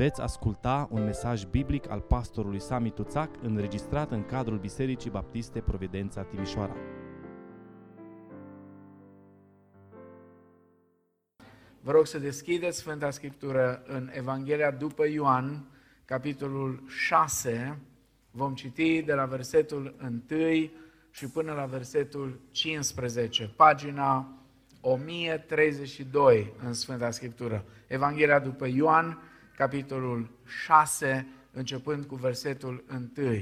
Veți asculta un mesaj biblic al pastorului Sami Tuțac înregistrat în cadrul Bisericii Baptiste Providența Timișoara. Vă rog să deschideți Sfânta Scriptură în Evanghelia după Ioan, capitolul 6. Vom citi de la versetul 1 și până la versetul 15, pagina 1032 în Sfânta Scriptură. Evanghelia după Ioan, capitolul 6, începând cu versetul 1.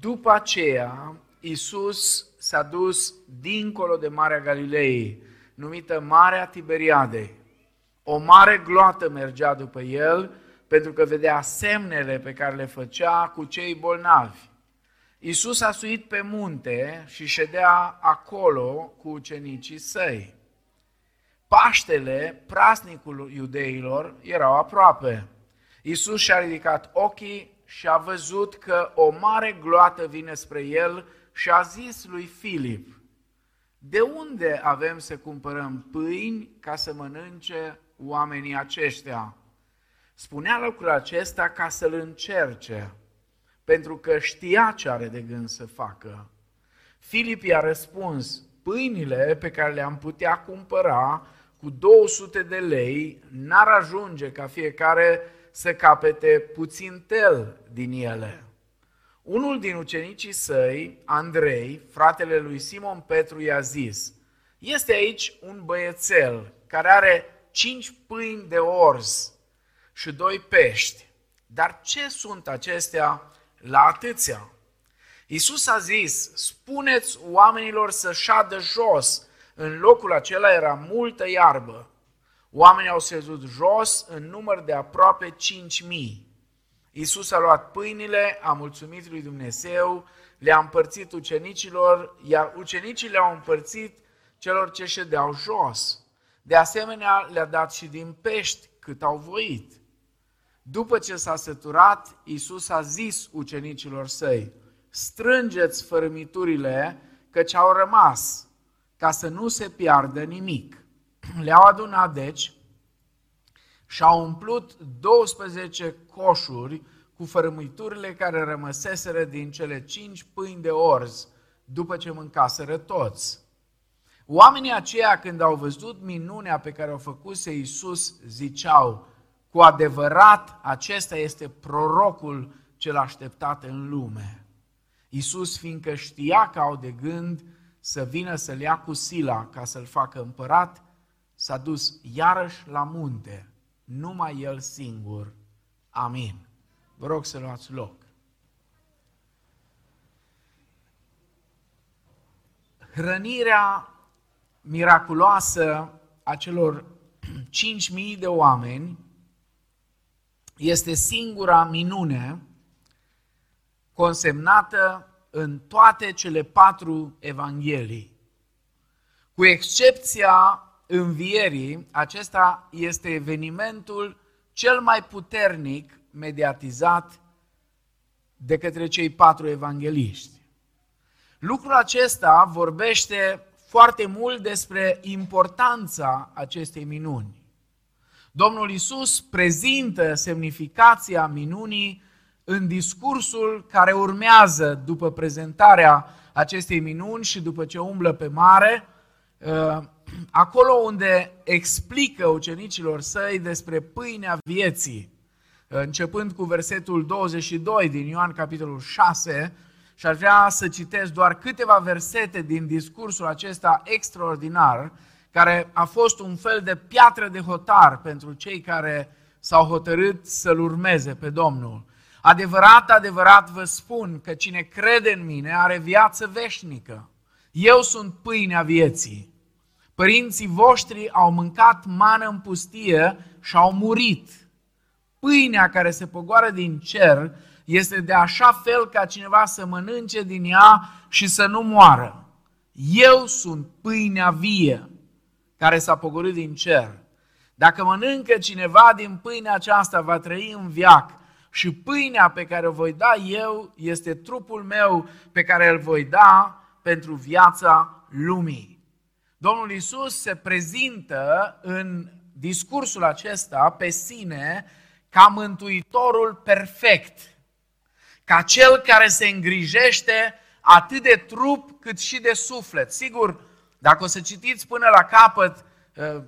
După aceea, Iisus s-a dus dincolo de Marea Galilei, numită Marea Tiberiadei. O mare gloată mergea după el, pentru că vedea semnele pe care le făcea cu cei bolnavi. Iisus a suit pe munte și ședea acolo cu ucenicii săi. Paștele, prasnicul iudeilor, erau aproape. Iisus și-a ridicat ochii și a văzut că o mare gloată vine spre el și a zis lui Filip, de unde avem să cumpărăm pâini ca să mănânce oamenii aceștia? Spunea lucrul acesta ca să-l încerce, pentru că știa ce are de gând să facă. Filip i-a răspuns, pâinile pe care le-am putea cumpăra cu 200 de lei n-ar ajunge ca fiecare să capete puțin tel din ele. Unul din ucenicii săi, Andrei, fratele lui Simon Petru, i-a zis, este aici un băiețel care are cinci pâini de orz și doi pești. Dar ce sunt acestea la atâția? Iisus a zis, spuneți oamenilor să șadă jos. În locul acela era multă iarbă. Oamenii au sezut jos în număr de aproape cinci mii. Iisus a luat pâinile, a mulțumit lui Dumnezeu, le-a împărțit ucenicilor, iar ucenicii le-au împărțit celor ce ședeau jos. De asemenea, le-a dat și din pești cât au voit. După ce s-a săturat, Iisus a zis ucenicilor săi, strângeți fărâmiturile căci au rămas, ca să nu se piardă nimic. Le-au adunat, deci, și au umplut 12 coșuri cu fărâmiturile care rămăseseră din cele cinci pâini de orz, după ce mâncaseră toți. Oamenii aceia, când au văzut minunea pe care o făcuse Iisus, ziceau, cu adevărat, acesta este prorocul cel așteptat în lume. Iisus, fiindcă știa că au de gând să vină să-l ia cu sila ca să-l facă împărat, s-a dus iarăși la munte numai El singur. Amin. Vă rog să luați loc. Hrănirea miraculoasă a celor 5.000 de oameni este singura minune consemnată în toate cele patru evanghelii. Cu excepția învierii, acesta este evenimentul cel mai puternic mediatizat de către cei patru evangeliști. Lucrul acesta vorbește foarte mult despre importanța acestei minuni. Domnul Isus prezintă semnificația minunii în discursul care urmează după prezentarea acestei minuni și după ce umblă pe mare, acolo unde explică ucenicilor săi despre pâinea vieții, începând cu versetul 22 din Ioan capitolul 6, și aș vrea să citesc doar câteva versete din discursul acesta extraordinar, care a fost un fel de piatră de hotar pentru cei care s-au hotărât să-L urmeze pe Domnul. Adevărat, adevărat vă spun că cine crede în mine are viață veșnică. Eu sunt pâinea vieții. Părinții voștri au mâncat mană în pustie și au murit. Pâinea care se pogoară din cer este de așa fel ca cineva să mănânce din ea și să nu moară. Eu sunt pâinea vie care s-a pogorât din cer. Dacă mănâncă cineva din pâinea aceasta, va trăi în viac. Și pâinea pe care o voi da eu este trupul meu pe care îl voi da pentru viața lumii. Domnul Isus se prezintă în discursul acesta pe sine ca mântuitorul perfect, ca cel care se îngrijește atât de trup cât și de suflet. Sigur, dacă o să citiți până la capăt uh,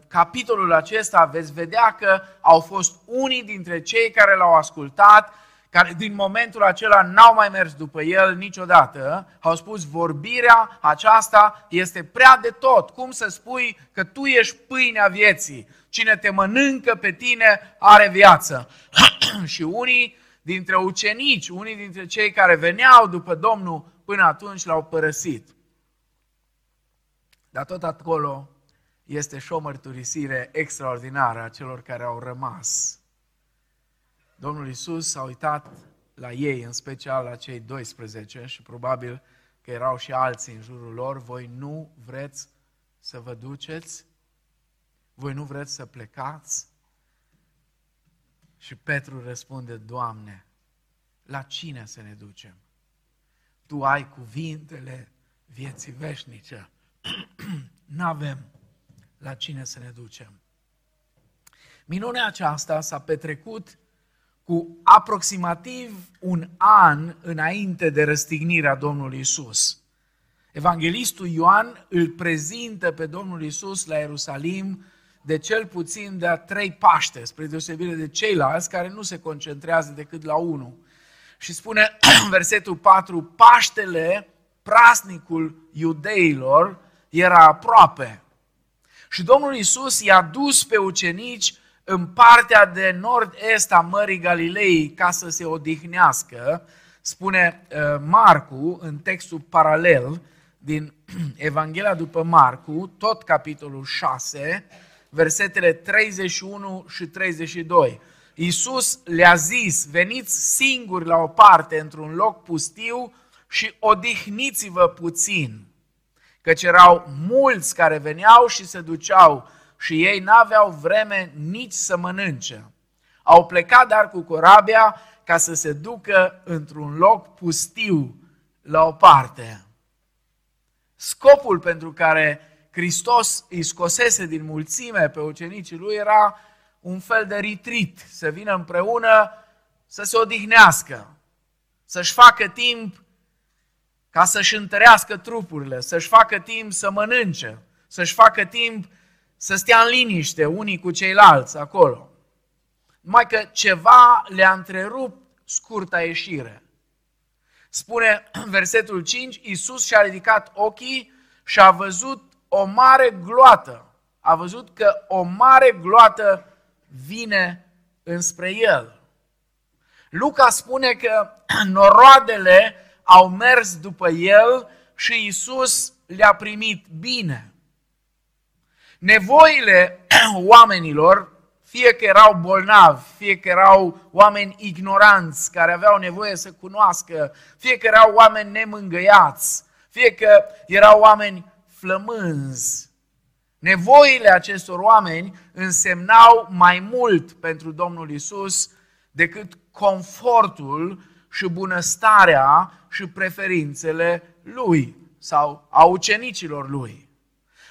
capitolul acesta, veți vedea că au fost unii dintre cei care l-au ascultat, care din momentul acela n-au mai mers după el niciodată, au spus vorbirea aceasta este prea de tot. Cum să spui că tu ești pâinea vieții? Cine te mănâncă pe tine are viață. și unii dintre ucenici, unii dintre cei care veneau după Domnul până atunci l-au părăsit. Dar tot acolo este și o mărturisire extraordinară a celor care au rămas. Domnul Isus s-a uitat la ei, în special la cei 12 și probabil că erau și alții în jurul lor. Voi nu vreți să vă duceți? Voi nu vreți să plecați? Și Petru răspunde, Doamne, la cine să ne ducem? Tu ai cuvintele vieții veșnice. N-avem la cine să ne ducem. Minunea aceasta s-a petrecut cu aproximativ un an înainte de răstignirea Domnului Isus. Evanghelistul Ioan îl prezintă pe Domnul Isus la Ierusalim de cel puțin de a trei Paște, spre deosebire de ceilalți care nu se concentrează decât la unul. Și spune versetul 4, Paștele, prasnicul iudeilor, era aproape. Și Domnul Isus i-a dus pe ucenici în partea de nord-est a Mării Galilei ca să se odihnească, spune uh, Marcu în textul paralel din Evanghelia după Marcu, tot capitolul 6, versetele 31 și 32. Iisus le-a zis, veniți singuri la o parte într-un loc pustiu și odihniți-vă puțin, căci erau mulți care veneau și se duceau și ei n-aveau vreme nici să mănânce. Au plecat dar cu corabia ca să se ducă într-un loc pustiu la o parte. Scopul pentru care Hristos îi scosese din mulțime pe ucenicii lui era un fel de retreat, să vină împreună să se odihnească, să-și facă timp ca să-și întărească trupurile, să-și facă timp să mănânce, să-și facă timp să stea în liniște unii cu ceilalți acolo. Numai că ceva le-a întrerupt scurta ieșire. Spune versetul 5, Iisus și-a ridicat ochii și a văzut o mare gloată. A văzut că o mare gloată vine înspre el. Luca spune că noroadele au mers după el și Iisus le-a primit bine. Nevoile oamenilor, fie că erau bolnavi, fie că erau oameni ignoranți care aveau nevoie să cunoască, fie că erau oameni nemângăiați, fie că erau oameni flămânzi. Nevoile acestor oameni însemnau mai mult pentru Domnul Isus decât confortul și bunăstarea și preferințele lui sau a ucenicilor lui.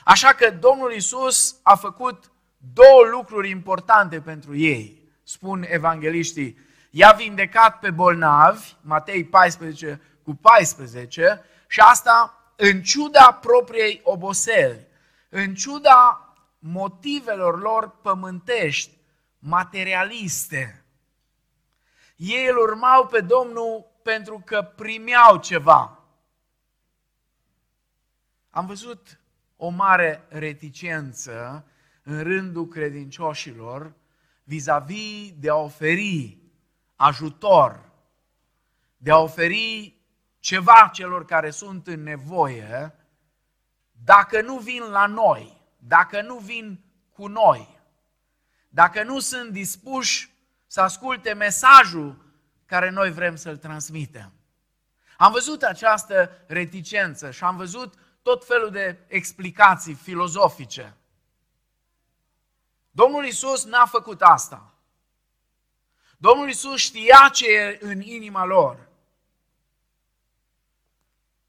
Așa că Domnul Isus a făcut două lucruri importante pentru ei, spun evangeliștii. I-a vindecat pe bolnavi, Matei 14 cu 14, și asta în ciuda propriei oboseli, în ciuda motivelor lor pământești, materialiste. Ei îl urmau pe Domnul pentru că primeau ceva. Am văzut o mare reticență în rândul credincioșilor vis-a-vis de a oferi ajutor, de a oferi ceva celor care sunt în nevoie, dacă nu vin la noi, dacă nu vin cu noi, dacă nu sunt dispuși să asculte mesajul care noi vrem să-l transmitem. Am văzut această reticență și am văzut tot felul de explicații filozofice. Domnul Isus n-a făcut asta. Domnul Isus știa ce e în inima lor.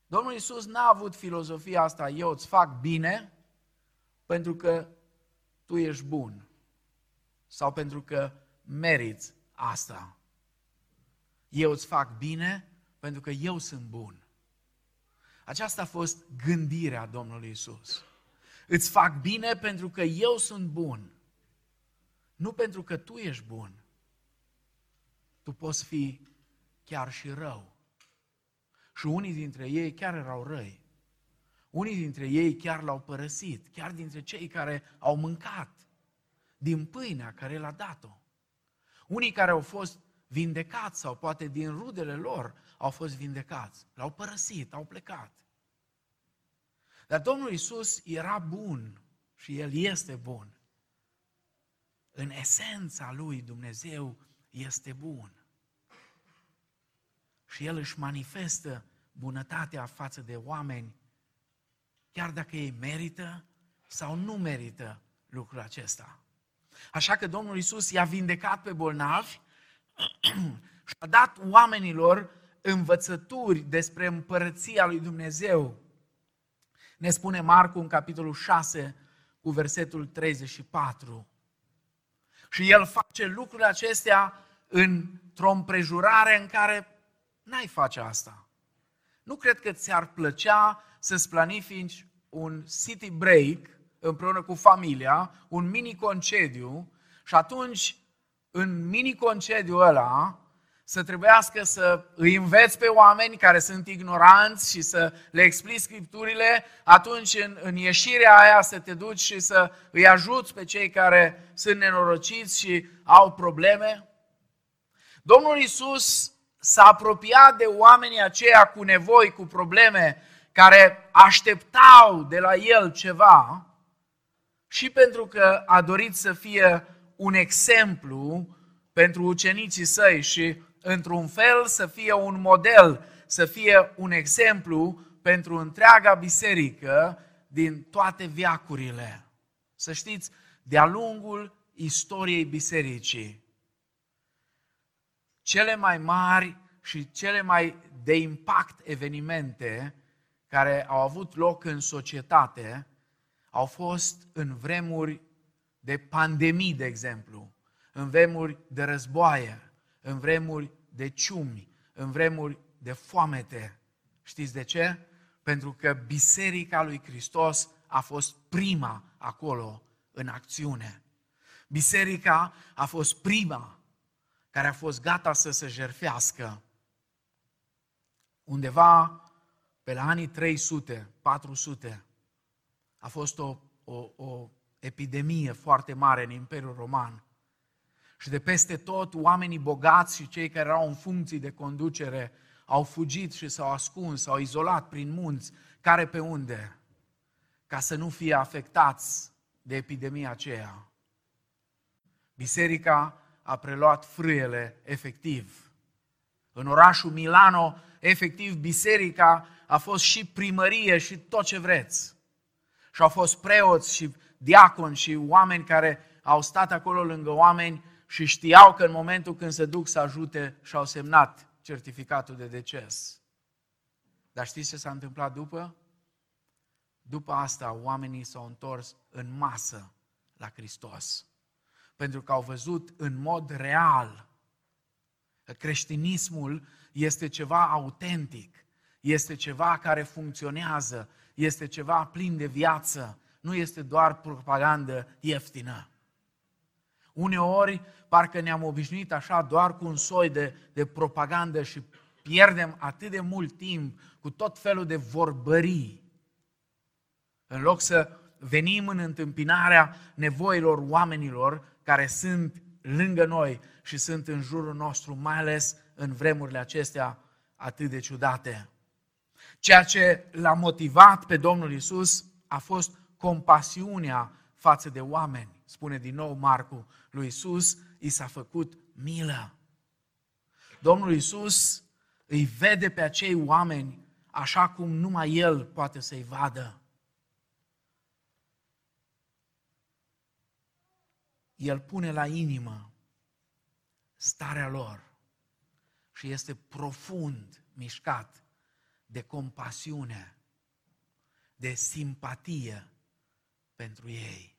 Domnul Isus n-a avut filozofia asta, eu îți fac bine pentru că tu ești bun sau pentru că meriți asta. Eu îți fac bine pentru că eu sunt bun. Aceasta a fost gândirea Domnului Isus. Îți fac bine pentru că eu sunt bun. Nu pentru că tu ești bun. Tu poți fi chiar și rău. Și unii dintre ei chiar erau răi. Unii dintre ei chiar l-au părăsit, chiar dintre cei care au mâncat din pâinea care l-a dat-o. Unii care au fost vindecați sau poate din rudele lor au fost vindecați. L-au părăsit, au plecat. Dar Domnul Isus era bun și El este bun. În esența Lui Dumnezeu este bun. Și El își manifestă bunătatea față de oameni, chiar dacă ei merită sau nu merită lucrul acesta. Așa că Domnul Isus i-a vindecat pe bolnavi și a dat oamenilor învățături despre împărăția lui Dumnezeu. Ne spune Marcu în capitolul 6 cu versetul 34. Și el face lucrurile acestea într-o împrejurare în care n-ai face asta. Nu cred că ți-ar plăcea să-ți planifici un city break împreună cu familia, un mini concediu și atunci în mini concediu ăla să trebuiască să îi înveți pe oameni care sunt ignoranți și să le explici scripturile, atunci în, în ieșirea aia să te duci și să îi ajuți pe cei care sunt nenorociți și au probleme. Domnul Isus s-a apropiat de oamenii aceia cu nevoi, cu probleme, care așteptau de la el ceva și pentru că a dorit să fie un exemplu pentru ucenicii săi și într-un fel să fie un model, să fie un exemplu pentru întreaga biserică din toate viacurile. Să știți, de-a lungul istoriei bisericii, cele mai mari și cele mai de impact evenimente care au avut loc în societate au fost în vremuri de pandemii, de exemplu, în vremuri de războaie, în vremuri de ciumi, în vremuri de foamete. Știți de ce? Pentru că Biserica lui Hristos a fost prima acolo în acțiune. Biserica a fost prima care a fost gata să se jerfească. Undeva pe la anii 300, 400, a fost o, o, o epidemie foarte mare în Imperiul Roman. Și de peste tot, oamenii bogați și cei care erau în funcții de conducere au fugit și s-au ascuns, s-au izolat prin munți, care pe unde, ca să nu fie afectați de epidemia aceea. Biserica a preluat frâiele efectiv. În orașul Milano, efectiv, biserica a fost și primărie și tot ce vreți. Și au fost preoți și diaconi și oameni care au stat acolo lângă oameni și știau că în momentul când se duc să ajute și-au semnat certificatul de deces. Dar știți ce s-a întâmplat după? După asta, oamenii s-au întors în masă la Hristos. Pentru că au văzut în mod real că creștinismul este ceva autentic, este ceva care funcționează, este ceva plin de viață, nu este doar propagandă ieftină. Uneori, parcă ne-am obișnuit așa doar cu un soi de, de propagandă și pierdem atât de mult timp cu tot felul de vorbării. În loc să venim în întâmpinarea nevoilor oamenilor care sunt lângă noi și sunt în jurul nostru, mai ales în vremurile acestea atât de ciudate. Ceea ce l-a motivat pe Domnul Isus a fost compasiunea față de oameni. Spune din nou Marcu, lui Isus i s-a făcut milă. Domnul Isus îi vede pe acei oameni așa cum numai El poate să-i vadă. El pune la inimă starea lor și este profund mișcat de compasiune, de simpatie pentru ei.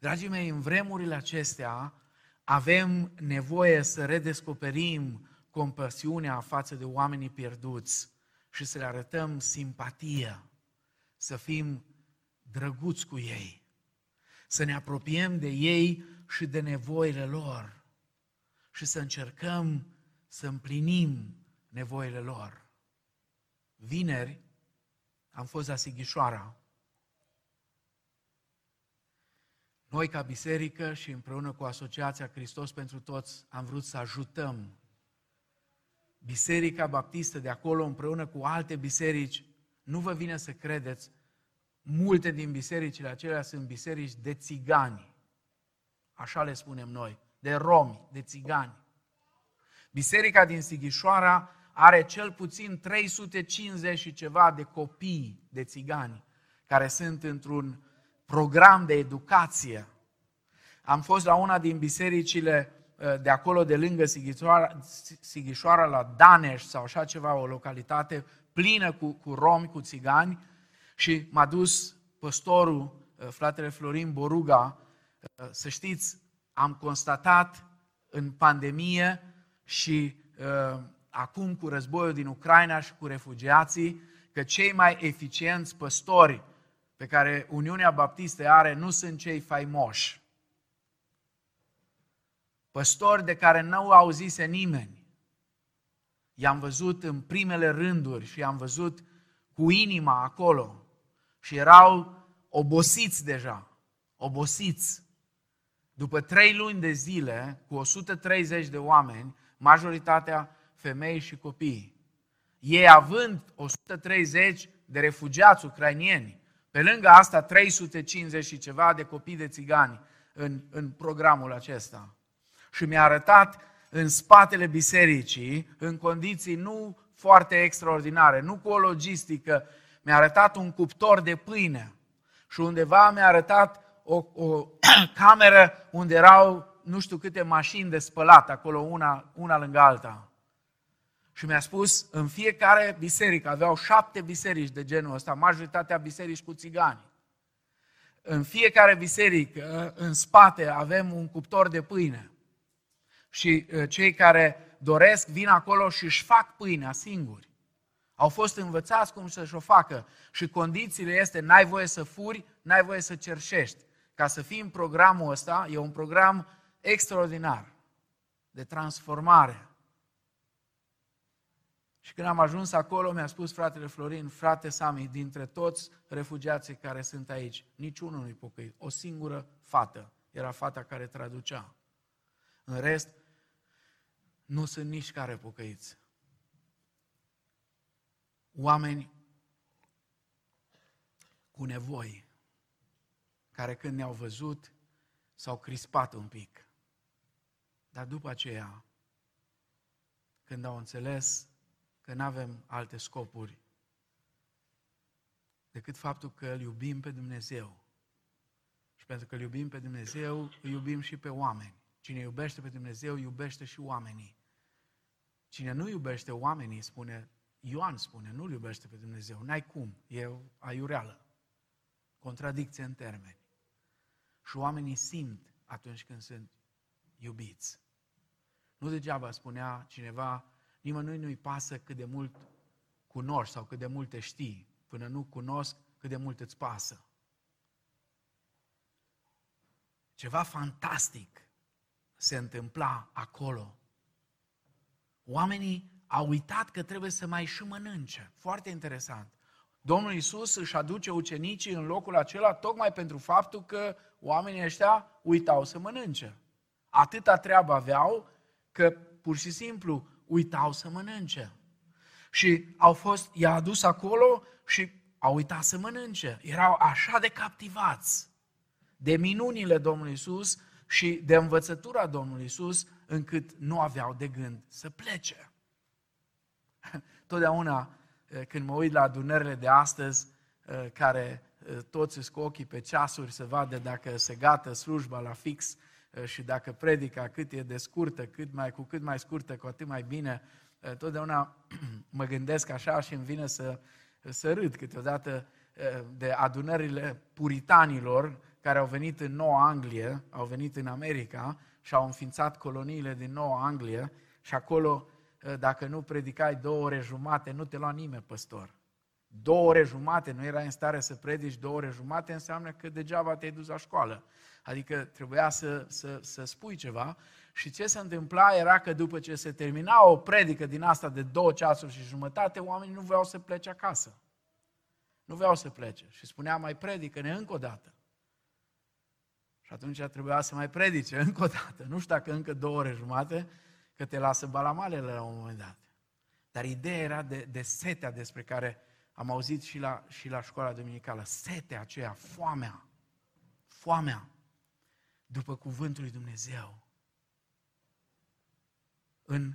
Dragii mei, în vremurile acestea, avem nevoie să redescoperim compasiunea față de oamenii pierduți și să le arătăm simpatie, să fim drăguți cu ei, să ne apropiem de ei și de nevoile lor și să încercăm să împlinim nevoile lor. Vineri am fost la Sighișoara. Noi, ca biserică și împreună cu Asociația Hristos pentru Toți, am vrut să ajutăm Biserica Baptistă de acolo, împreună cu alte biserici. Nu vă vine să credeți, multe din bisericile acelea sunt biserici de țigani. Așa le spunem noi, de romi, de țigani. Biserica din Sighișoara are cel puțin 350 și ceva de copii de țigani care sunt într-un program de educație. Am fost la una din bisericile uh, de acolo, de lângă Sighișoara, Sighișoara la Daneș sau așa ceva, o localitate plină cu, cu romi, cu țigani și m-a dus păstorul, uh, fratele Florin Boruga, uh, să știți, am constatat în pandemie și uh, acum cu războiul din Ucraina și cu refugiații, că cei mai eficienți păstori pe care Uniunea Baptistă are nu sunt cei faimoși. Păstori de care nu auzise nimeni. I-am văzut în primele rânduri și i-am văzut cu inima acolo și erau obosiți deja, obosiți. După trei luni de zile, cu 130 de oameni, majoritatea femei și copii. Ei având 130 de refugiați ucrainieni, pe lângă asta 350 și ceva de copii de țigani în, în programul acesta. Și mi-a arătat în spatele bisericii, în condiții nu foarte extraordinare, nu cu o logistică, mi-a arătat un cuptor de pâine și undeva mi-a arătat o, o cameră unde erau nu știu câte mașini de spălat acolo, una, una lângă alta. Și mi-a spus, în fiecare biserică, aveau șapte biserici de genul ăsta, majoritatea biserici cu țigani. În fiecare biserică, în spate, avem un cuptor de pâine. Și uh, cei care doresc vin acolo și își fac pâinea singuri. Au fost învățați cum să-și o facă. Și condițiile este, n-ai voie să furi, n-ai voie să cerșești. Ca să fii în programul ăsta, e un program extraordinar de transformare. Și când am ajuns acolo, mi-a spus fratele Florin, frate Sami, dintre toți refugiații care sunt aici, niciunul nu-i pocăit. O singură fată era fata care traducea. În rest, nu sunt nici care pocăiți. Oameni cu nevoi, care când ne-au văzut, s-au crispat un pic. Dar după aceea, când au înțeles că nu avem alte scopuri decât faptul că îl iubim pe Dumnezeu. Și pentru că îl iubim pe Dumnezeu, îl iubim și pe oameni. Cine iubește pe Dumnezeu, iubește și oamenii. Cine nu iubește oamenii, spune, Ioan spune, nu-L iubește pe Dumnezeu. N-ai cum, e o aiureală. Contradicție în termeni. Și oamenii simt atunci când sunt iubiți. Nu degeaba spunea cineva, nimănui nu-i pasă cât de mult cunoști sau cât de multe știi. Până nu cunosc, cât de mult îți pasă. Ceva fantastic se întâmpla acolo. Oamenii au uitat că trebuie să mai și mănânce. Foarte interesant. Domnul Isus își aduce ucenicii în locul acela tocmai pentru faptul că oamenii ăștia uitau să mănânce. Atâta treabă aveau că pur și simplu uitau să mănânce. Și au fost, i-a adus acolo și au uitat să mănânce. Erau așa de captivați de minunile Domnului Isus și de învățătura Domnului Isus, încât nu aveau de gând să plece. Totdeauna eh, când mă uit la adunările de astăzi, eh, care eh, toți sunt cu ochii pe ceasuri să vadă dacă se gata slujba la fix, și dacă predica cât e de scurtă, cât mai, cu cât mai scurtă, cu atât mai bine, totdeauna mă gândesc așa și îmi vine să, să râd câteodată de adunările puritanilor care au venit în Noua Anglie, au venit în America și-au înființat coloniile din Noua Anglie și acolo, ă, dacă nu predicai două ore jumate, nu te lua nimeni păstor. Două ore jumate, nu erai în stare să predici două ore jumate, înseamnă că degeaba te-ai dus la școală. Adică trebuia să, să, să spui ceva și ce se întâmpla era că după ce se termina o predică din asta de două ceasuri și jumătate, oamenii nu voiau să plece acasă. Nu voiau să plece. Și spunea, mai predică-ne încă o dată. Și atunci trebuia să mai predice încă o dată. Nu știu dacă încă două ore jumate, că te lasă balamalele la un moment dat. Dar ideea era de, de setea despre care am auzit și la, și la școala dominicală. Setea aceea, foamea, foamea după cuvântul lui Dumnezeu. În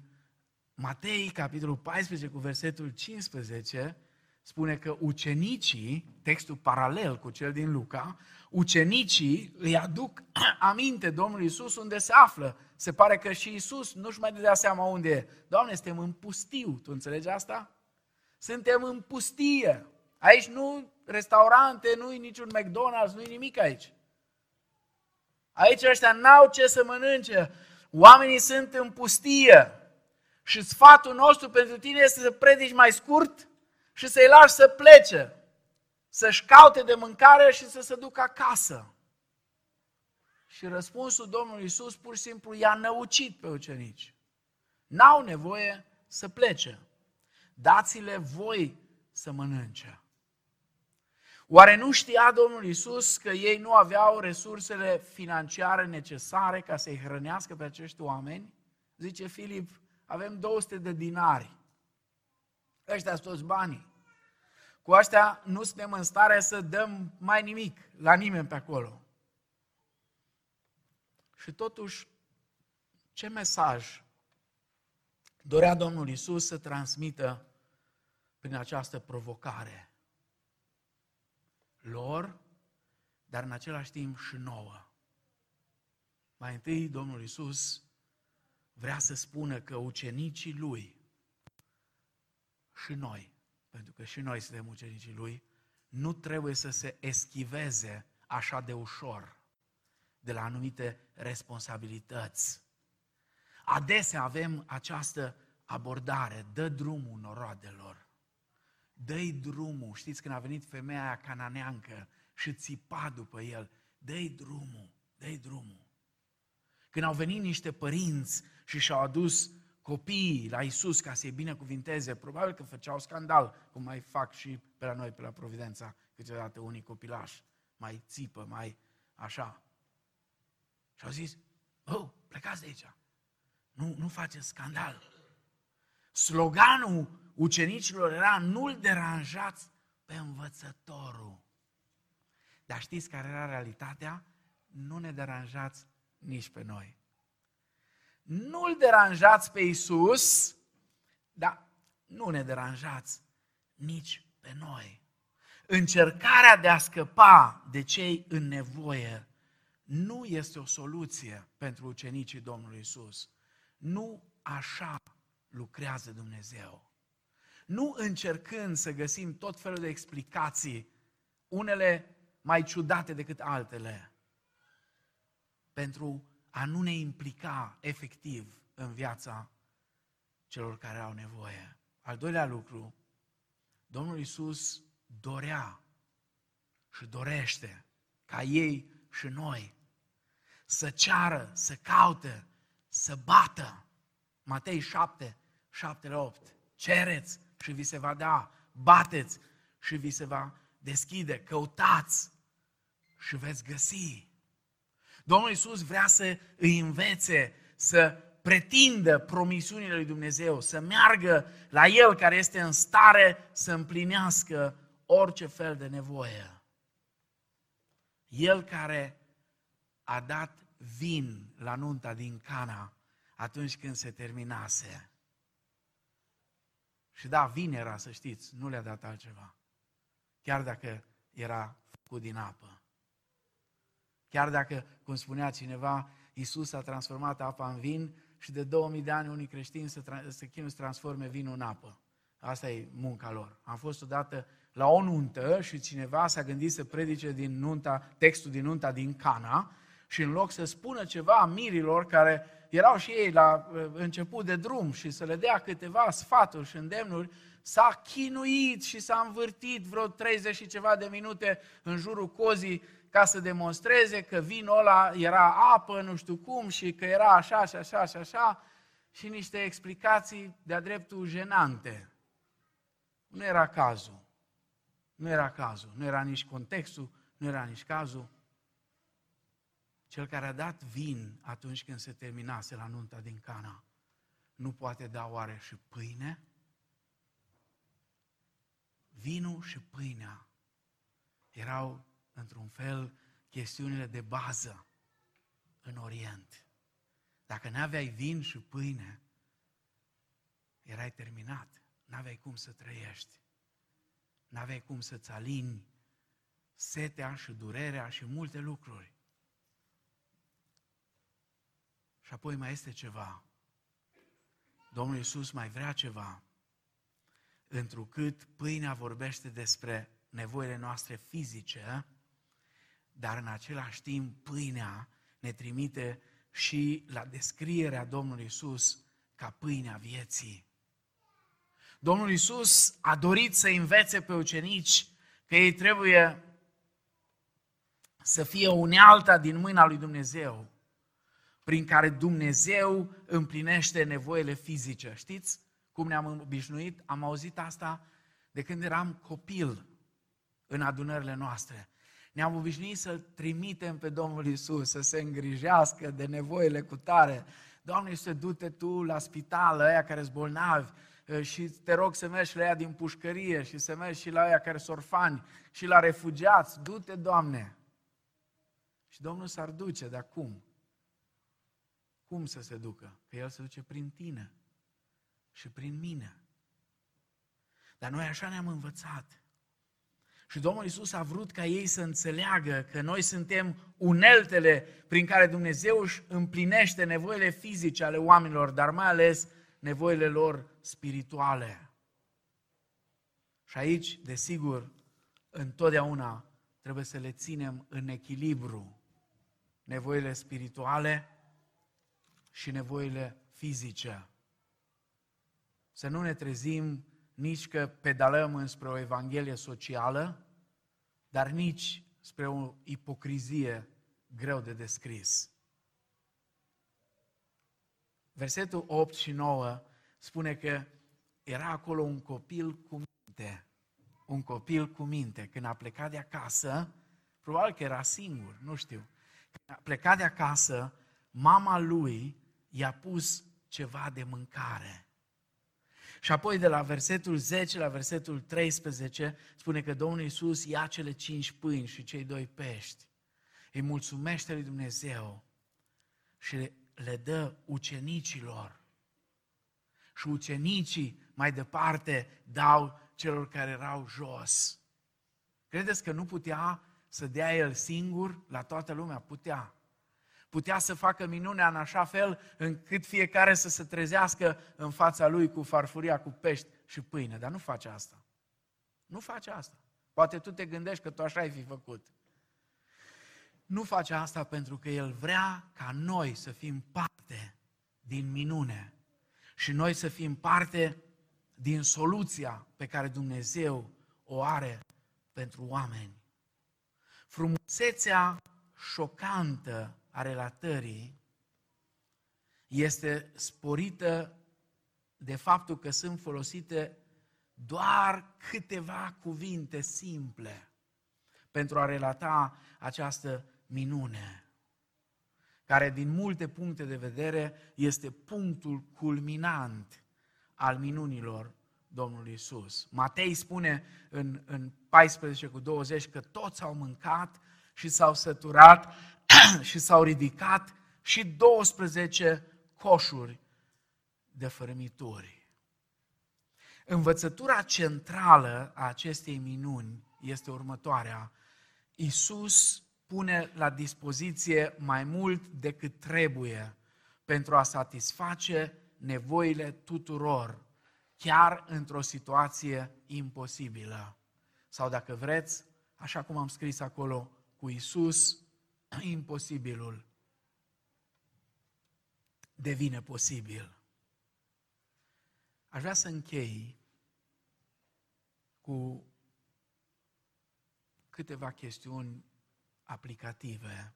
Matei, capitolul 14, cu versetul 15, spune că ucenicii, textul paralel cu cel din Luca, ucenicii îi aduc aminte Domnului Isus unde se află. Se pare că și Isus nu-și mai dădea seama unde e. Doamne, suntem în pustiu. Tu înțelegi asta? Suntem în pustie. Aici nu restaurante, nu-i niciun McDonald's, nu-i nimic aici. Aici ăștia n-au ce să mănânce. Oamenii sunt în pustie. Și sfatul nostru pentru tine este să predici mai scurt și să-i lași să plece, să-și caute de mâncare și să se ducă acasă. Și răspunsul Domnului Isus pur și simplu i-a năucit pe ucenici. N-au nevoie să plece. Dați-le voi să mănânce. Oare nu știa Domnul Isus că ei nu aveau resursele financiare necesare ca să-i hrănească pe acești oameni? Zice Filip, avem 200 de dinari. Ăștia sunt toți banii. Cu astea nu suntem în stare să dăm mai nimic la nimeni pe acolo. Și totuși, ce mesaj dorea Domnul Isus să transmită prin această provocare? Lor, dar în același timp și nouă. Mai întâi, Domnul Isus vrea să spună că ucenicii lui și noi, pentru că și noi suntem ucenicii lui, nu trebuie să se eschiveze așa de ușor de la anumite responsabilități. Adesea avem această abordare, dă drumul noroadelor, dă-i drumul. Știți când a venit femeia aia cananeancă și țipa după el, dă-i drumul, dă-i drumul. Când au venit niște părinți și și-au adus copiii la Isus ca să-i binecuvinteze, probabil că făceau scandal, cum mai fac și pe la noi, pe la Providența, câteodată unii copilași, mai țipă, mai așa. Și au zis, oh, plecați de aici, nu, nu faceți scandal. Sloganul ucenicilor era, nu-l deranjați pe învățătorul. Dar știți care era realitatea? Nu ne deranjați nici pe noi. Nu-L deranjați pe Isus, dar nu ne deranjați nici pe noi. Încercarea de a scăpa de cei în nevoie nu este o soluție pentru ucenicii Domnului Isus. Nu așa lucrează Dumnezeu. Nu încercând să găsim tot felul de explicații, unele mai ciudate decât altele, pentru a nu ne implica efectiv în viața celor care au nevoie. Al doilea lucru, Domnul Isus dorea și dorește ca ei și noi să ceară, să caute, să bată. Matei 7, 7 la 8. Cereți și vi se va da, bateți și vi se va deschide, căutați și veți găsi. Domnul Iisus vrea să îi învețe să pretindă promisiunile lui Dumnezeu, să meargă la El care este în stare să împlinească orice fel de nevoie. El care a dat vin la nunta din Cana atunci când se terminase. Și da, vin era, să știți, nu le-a dat altceva. Chiar dacă era făcut din apă. Chiar dacă, cum spunea cineva, Isus a transformat apa în vin și de 2000 de ani unii creștini se, tra- se chinuie să transforme vinul în apă. Asta e munca lor. Am fost odată la o nuntă și cineva s-a gândit să predice din nunta, textul din nunta din Cana și în loc să spună ceva mirilor care erau și ei la uh, început de drum și să le dea câteva sfaturi și îndemnuri, s-a chinuit și s-a învârtit vreo 30 și ceva de minute în jurul cozii ca să demonstreze că vinul ăla era apă, nu știu cum, și că era așa și așa și așa, și niște explicații de-a dreptul jenante. Nu era cazul. Nu era cazul. Nu era nici contextul, nu era nici cazul. Cel care a dat vin atunci când se terminase la nunta din Cana, nu poate da oare și pâine? Vinul și pâinea erau, într-un fel, chestiunile de bază în Orient. Dacă nu aveai vin și pâine, erai terminat. Nu aveai cum să trăiești. Nu aveai cum să-ți alini setea și durerea și multe lucruri. Și apoi mai este ceva. Domnul Iisus mai vrea ceva. Întrucât pâinea vorbește despre nevoile noastre fizice, dar în același timp pâinea ne trimite și la descrierea Domnului Iisus ca pâinea vieții. Domnul Iisus a dorit să învețe pe ucenici că ei trebuie să fie unealta din mâna lui Dumnezeu prin care Dumnezeu împlinește nevoile fizice. Știți cum ne-am obișnuit? Am auzit asta de când eram copil în adunările noastre. Ne-am obișnuit să-L trimitem pe Domnul Isus să se îngrijească de nevoile cu tare. Doamne, să du-te Tu la spital, ăia care sunt bolnavi, și te rog să mergi la ea din pușcărie și să mergi și la ăia care sunt orfani și la refugiați. Du-te, Doamne! Și Domnul s-ar duce, de acum. Cum să se ducă? Că El se duce prin tine și prin mine. Dar noi așa ne-am învățat. Și Domnul Isus a vrut ca ei să înțeleagă că noi suntem uneltele prin care Dumnezeu își împlinește nevoile fizice ale oamenilor, dar mai ales nevoile lor spirituale. Și aici, desigur, întotdeauna trebuie să le ținem în echilibru nevoile spirituale și nevoile fizice. Să nu ne trezim nici că pedalăm înspre o evanghelie socială, dar nici spre o ipocrizie greu de descris. Versetul 8 și 9 spune că era acolo un copil cu minte. Un copil cu minte. Când a plecat de acasă, probabil că era singur, nu știu. Când a plecat de acasă, mama lui i-a pus ceva de mâncare. Și apoi de la versetul 10 la versetul 13 spune că Domnul Iisus ia cele cinci pâini și cei doi pești. Îi mulțumește lui Dumnezeu și le dă ucenicilor. Și ucenicii mai departe dau celor care erau jos. Credeți că nu putea să dea el singur la toată lumea? Putea putea să facă minunea în așa fel încât fiecare să se trezească în fața lui cu farfuria, cu pești și pâine. Dar nu face asta. Nu face asta. Poate tu te gândești că tu așa ai fi făcut. Nu face asta pentru că El vrea ca noi să fim parte din minune și noi să fim parte din soluția pe care Dumnezeu o are pentru oameni. Frumusețea șocantă a relatării este sporită de faptul că sunt folosite doar câteva cuvinte simple pentru a relata această minune, care din multe puncte de vedere este punctul culminant al minunilor Domnului Isus. Matei spune în, în 14 cu 20 că toți au mâncat și s-au săturat și s-au ridicat și 12 coșuri de fărâmituri. Învățătura centrală a acestei minuni este următoarea. Isus pune la dispoziție mai mult decât trebuie pentru a satisface nevoile tuturor, chiar într-o situație imposibilă. Sau dacă vreți, așa cum am scris acolo, cu Isus imposibilul devine posibil. Aș vrea să închei cu câteva chestiuni aplicative.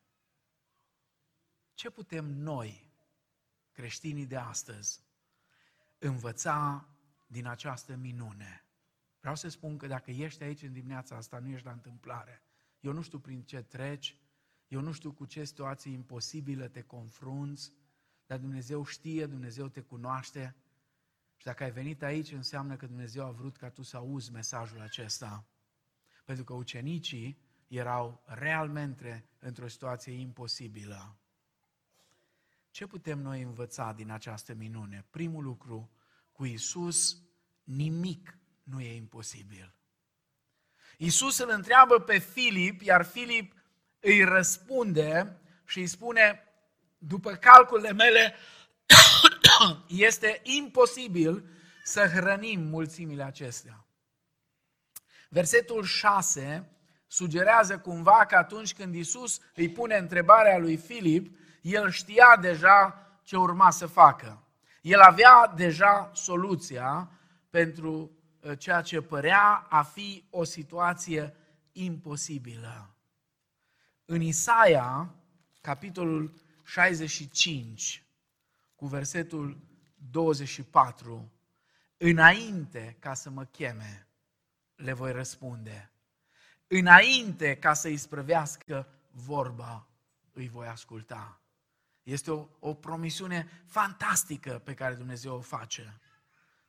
Ce putem noi, creștinii de astăzi, învăța din această minune? Vreau să spun că dacă ești aici în dimineața asta, nu ești la întâmplare. Eu nu știu prin ce treci, eu nu știu cu ce situații imposibile te confrunți, dar Dumnezeu știe, Dumnezeu te cunoaște și dacă ai venit aici, înseamnă că Dumnezeu a vrut ca tu să auzi mesajul acesta. Pentru că ucenicii erau realmente într-o situație imposibilă. Ce putem noi învăța din această minune? Primul lucru, cu Isus nimic nu e imposibil. Isus îl întreabă pe Filip, iar Filip îi răspunde și îi spune, după calculele mele, este imposibil să hrănim mulțimile acestea. Versetul 6 sugerează cumva că atunci când Isus îi pune întrebarea lui Filip, el știa deja ce urma să facă. El avea deja soluția pentru uh, ceea ce părea a fi o situație imposibilă. În Isaia, capitolul 65, cu versetul 24, înainte ca să mă cheme, le voi răspunde. Înainte ca să îi sprăvească vorba, îi voi asculta. Este o, o promisiune fantastică pe care Dumnezeu o face.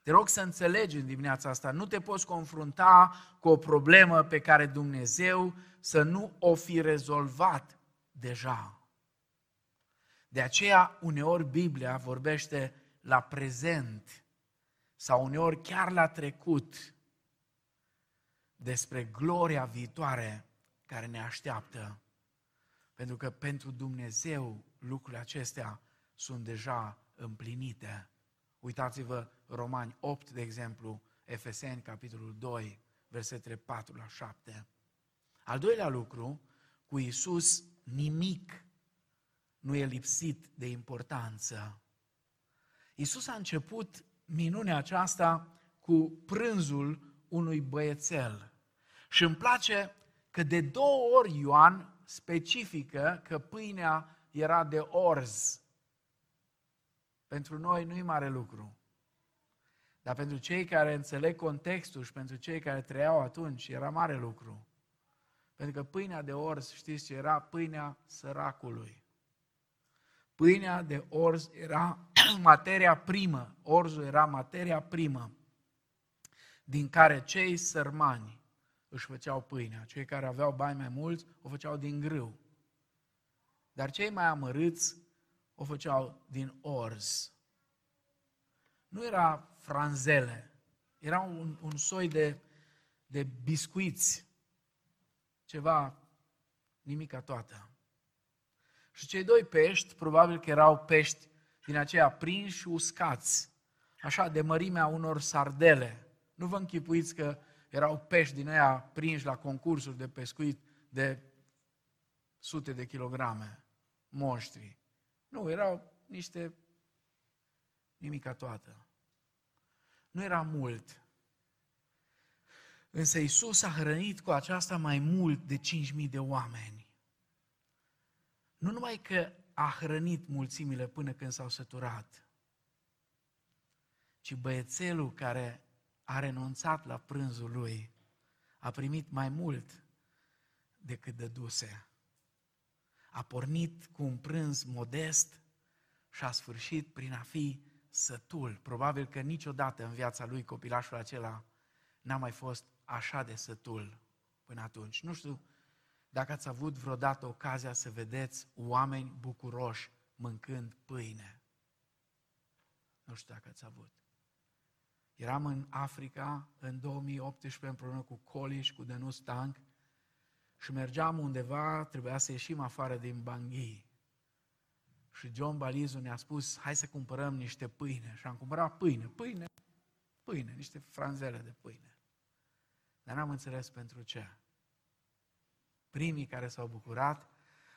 Te rog să înțelegi în dimineața asta, nu te poți confrunta cu o problemă pe care Dumnezeu să nu o fi rezolvat deja. De aceea, uneori Biblia vorbește la prezent sau uneori chiar la trecut despre gloria viitoare care ne așteaptă. Pentru că pentru Dumnezeu lucrurile acestea sunt deja împlinite. Uitați-vă Romani 8, de exemplu, Efeseni, capitolul 2, versetele 4 la 7. Al doilea lucru, cu Isus nimic nu e lipsit de importanță. Isus a început minunea aceasta cu prânzul unui băiețel. Și îmi place că de două ori Ioan specifică că pâinea era de orz. Pentru noi nu e mare lucru. Dar pentru cei care înțeleg contextul și pentru cei care trăiau atunci, era mare lucru. Pentru că pâinea de orz, știți ce era? Pâinea săracului. Pâinea de orz era materia primă, orzul era materia primă din care cei sărmani își făceau pâinea. Cei care aveau bani mai mulți o făceau din grâu. Dar cei mai amărâți o făceau din orz. Nu era franzele, era un, un soi de, de biscuiți, ceva nimica toată. Și cei doi pești, probabil că erau pești din aceia prinși și uscați, așa de mărimea unor sardele. Nu vă închipuiți că erau pești din aia prinși la concursuri de pescuit de sute de kilograme, monștri. Nu, erau niște nimica toată. Nu era mult. Însă Isus a hrănit cu aceasta mai mult de 5.000 de oameni. Nu numai că a hrănit mulțimile până când s-au săturat, ci băiețelul care a renunțat la prânzul lui a primit mai mult decât dăduse. A pornit cu un prânz modest și a sfârșit prin a fi sătul. Probabil că niciodată în viața lui copilașul acela n-a mai fost așa de sătul până atunci. Nu știu dacă ați avut vreodată ocazia să vedeți oameni bucuroși mâncând pâine. Nu știu dacă ați avut. Eram în Africa în 2018 împreună cu Coli și cu Denus Tank și mergeam undeva, trebuia să ieșim afară din Bangui. Și John Balizu ne-a spus, hai să cumpărăm niște pâine. Și am cumpărat pâine, pâine, pâine, niște franzele de pâine. Dar n-am înțeles pentru ce primii care s-au bucurat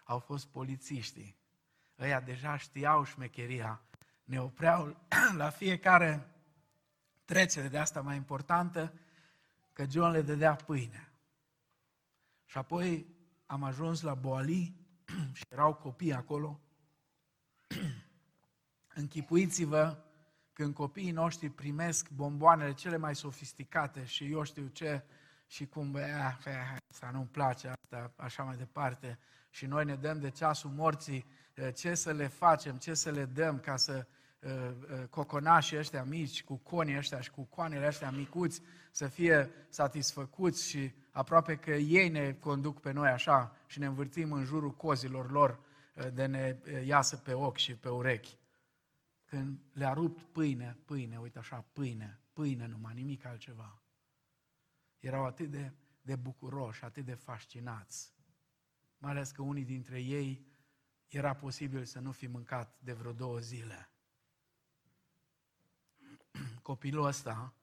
au fost polițiștii. Ăia deja știau șmecheria. Ne opreau la fiecare trecere de asta mai importantă, că John le dădea pâine. Și apoi am ajuns la Boali și erau copii acolo. Închipuiți-vă când copiii noștri primesc bomboanele cele mai sofisticate și eu știu ce și cum, bă, asta nu-mi place, asta, așa mai departe, și noi ne dăm de ceasul morții, ce să le facem, ce să le dăm ca să coconașii ăștia mici, cu conii ăștia și cu coanele ăștia micuți să fie satisfăcuți și aproape că ei ne conduc pe noi așa și ne învârtim în jurul cozilor lor de ne iasă pe ochi și pe urechi. Când le-a rupt pâine, pâine, uite așa, pâine, pâine numai, nimic altceva. Erau atât de, de bucuroși, atât de fascinați. Mai ales că unii dintre ei era posibil să nu fi mâncat de vreo două zile. Copilul ăsta,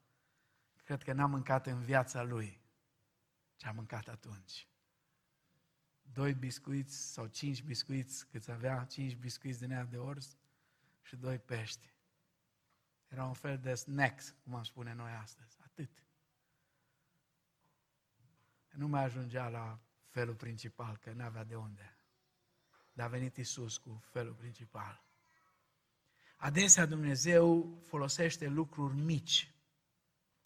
cred că n-a mâncat în viața lui ce a mâncat atunci. Doi biscuiți sau cinci biscuiți, cât avea, cinci biscuiți din ea de orz, și doi pești. Era un fel de snacks, cum am spune noi astăzi. Atât. Nu mai ajungea la felul principal, că nu avea de unde. Dar a venit Isus cu felul principal. Adesea Dumnezeu folosește lucruri mici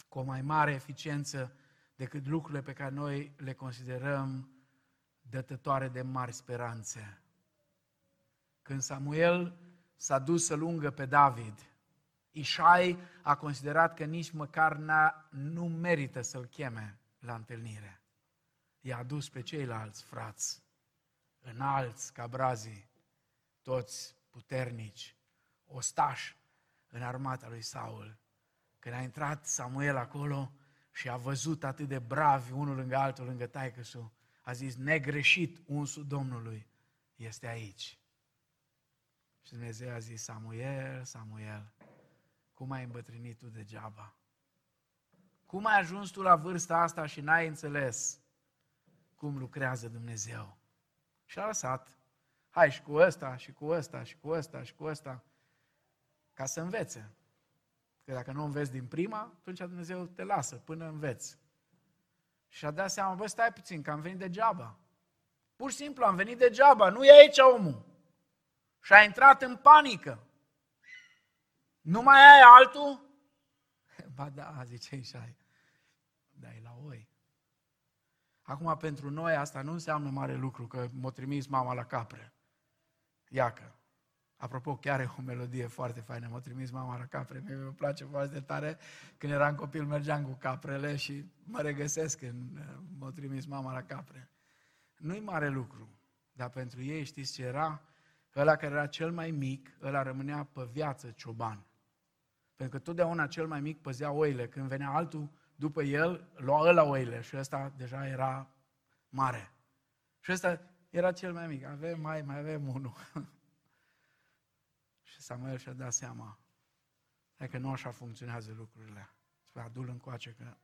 cu o mai mare eficiență decât lucrurile pe care noi le considerăm dătătoare de mari speranțe. Când Samuel s-a dus să lungă pe David. Ișai a considerat că nici măcar n-a, nu merită să-l cheme la întâlnire. I-a dus pe ceilalți frați, înalți ca brazii, toți puternici, ostași în armata lui Saul. Când a intrat Samuel acolo și a văzut atât de bravi unul lângă altul, lângă taicăsul, a zis, negreșit unsul Domnului este aici. Și Dumnezeu a zis, Samuel, Samuel, cum ai îmbătrânit tu degeaba? Cum ai ajuns tu la vârsta asta și n-ai înțeles cum lucrează Dumnezeu? Și a lăsat. Hai și cu ăsta, și cu ăsta, și cu ăsta, și cu ăsta, ca să învețe. Că dacă nu înveți din prima, atunci Dumnezeu te lasă până înveți. Și a dat seama, bă, stai puțin, că am venit degeaba. Pur și simplu am venit degeaba, nu e aici omul. Și a intrat în panică. Nu mai ai altul? Ba da, zice Ișai. Da, e la oi. Acum, pentru noi asta nu înseamnă mare lucru, că m-a trimis mama la capre. Iacă. Apropo, chiar e o melodie foarte faină, m-a trimis mama la capre. Mie îmi place foarte tare. Când eram copil mergeam cu caprele și mă regăsesc când uh, m-a trimis mama la capre. Nu-i mare lucru, dar pentru ei știți ce era? ăla care era cel mai mic, ăla rămânea pe viață cioban. Pentru că totdeauna cel mai mic păzea oile. Când venea altul după el, lua ăla oile și ăsta deja era mare. Și ăsta era cel mai mic. Avem mai, mai avem unul. și Samuel și-a dat seama că nu așa funcționează lucrurile. Spune, adu-l încoace că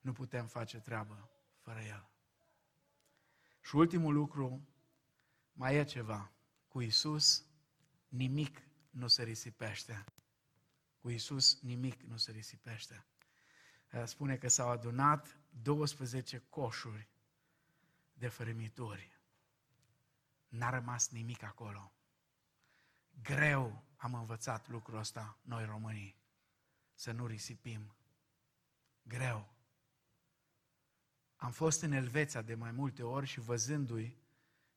nu putem face treabă fără el. Și ultimul lucru, mai e ceva. Cu Isus nimic nu se risipește. Cu Isus nimic nu se risipește. Eh, spune că s-au adunat 12 coșuri de fărâmituri. N-a rămas nimic acolo. Greu am învățat lucrul ăsta, noi românii, să nu risipim. Greu. Am fost în Elveția de mai multe ori și văzându-i,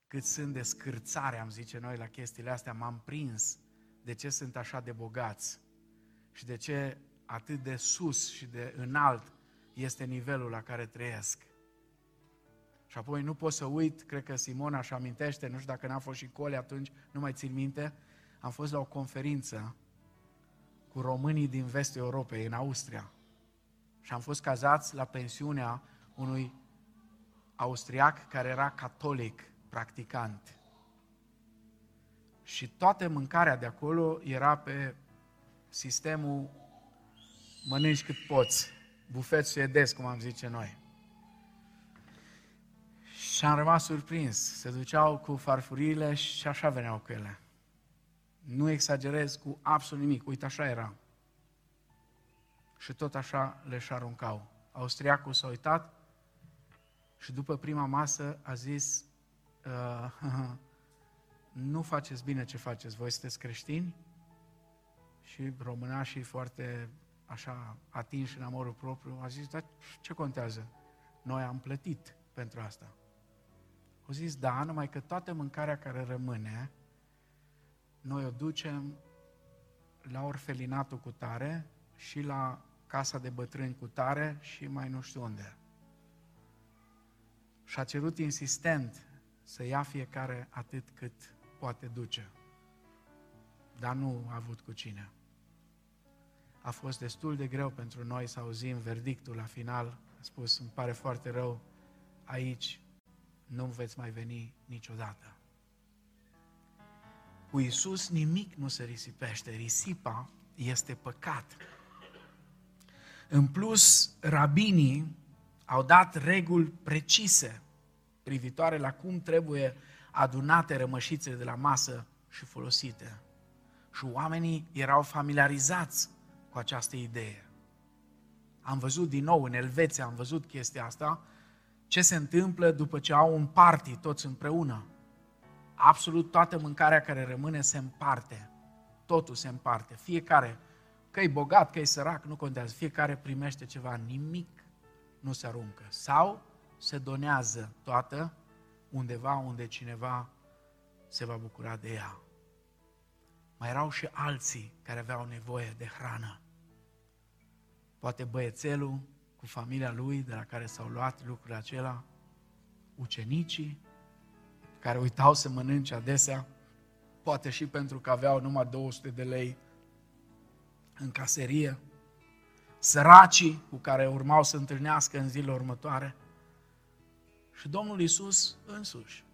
cât sunt de scârțare, am zice noi, la chestiile astea, m-am prins de ce sunt așa de bogați și de ce atât de sus și de înalt este nivelul la care trăiesc. Și apoi nu pot să uit, cred că Simona își amintește, nu știu dacă n-a fost și Cole atunci, nu mai țin minte, am fost la o conferință cu românii din vestul Europei, în Austria. Și am fost cazați la pensiunea unui austriac care era catolic practicant. Și toată mâncarea de acolo era pe sistemul mănânci cât poți, bufet suedez, cum am zice noi. Și am rămas surprins. Se duceau cu farfurile și așa veneau cu ele. Nu exagerez cu absolut nimic. Uite, așa era. Și tot așa le și aruncau. Austriacul s-a uitat și după prima masă a zis uh, nu faceți bine ce faceți, voi sunteți creștini și românașii foarte așa atinși în amorul propriu, a zis, dar ce contează? Noi am plătit pentru asta. Au zis, da, numai că toată mâncarea care rămâne, noi o ducem la orfelinatul cu tare și la casa de bătrâni cu tare și mai nu știu unde. Și a cerut insistent să ia fiecare atât cât poate duce. Dar nu a avut cu cine. A fost destul de greu pentru noi să auzim verdictul la final. A spus, îmi pare foarte rău, aici nu veți mai veni niciodată. Cu Isus nimic nu se risipește. Risipa este păcat. În plus, rabinii au dat reguli precise privitoare la cum trebuie adunate rămășițele de la masă și folosite. Și oamenii erau familiarizați cu această idee. Am văzut din nou în Elveția, am văzut chestia asta, ce se întâmplă după ce au un party toți împreună. Absolut toată mâncarea care rămâne se împarte. Totul se împarte. Fiecare, că e bogat, că e sărac, nu contează. Fiecare primește ceva, nimic nu se aruncă. Sau se donează toată undeva unde cineva se va bucura de ea. Mai erau și alții care aveau nevoie de hrană. Poate băiețelul cu familia lui de la care s-au luat lucrurile acelea, ucenicii care uitau să mănânce adesea, poate și pentru că aveau numai 200 de lei în caserie, săracii cu care urmau să întâlnească în zilele următoare – și Domnul Isus însuși.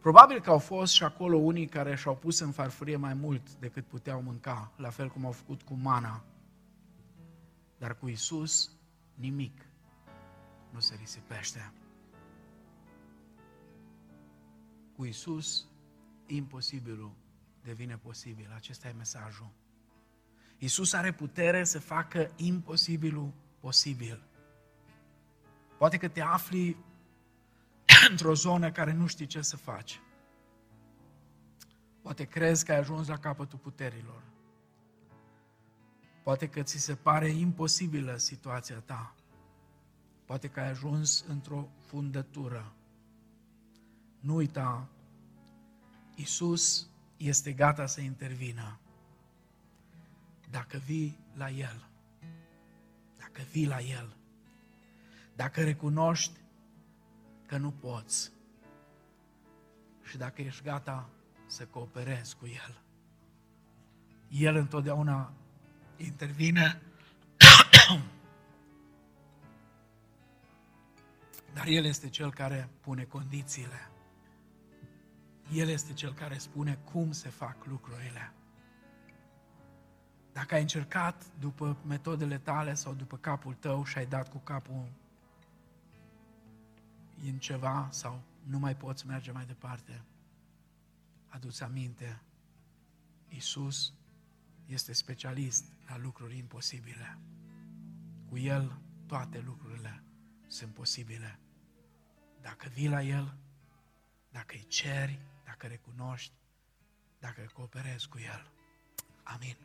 Probabil că au fost și acolo unii care și-au pus în farfurie mai mult decât puteau mânca, la fel cum au făcut cu mana. Dar cu Isus nimic nu se risipește. Cu Isus imposibilul devine posibil. Acesta e mesajul. Isus are putere să facă imposibilul posibil. Poate că te afli într-o zonă care nu știi ce să faci. Poate crezi că ai ajuns la capătul puterilor. Poate că ți se pare imposibilă situația ta. Poate că ai ajuns într-o fundătură. Nu uita, Isus este gata să intervină. Dacă vii la El, dacă vii la El, dacă recunoști că nu poți și dacă ești gata să cooperezi cu El, El întotdeauna intervine, dar El este Cel care pune condițiile. El este Cel care spune cum se fac lucrurile. Dacă ai încercat după metodele tale sau după capul tău și ai dat cu capul în ceva sau nu mai poți merge mai departe, adu-ți aminte, Iisus este specialist la lucruri imposibile. Cu El toate lucrurile sunt posibile. Dacă vii la El, dacă îi ceri, dacă recunoști, dacă cooperezi cu El. Amin.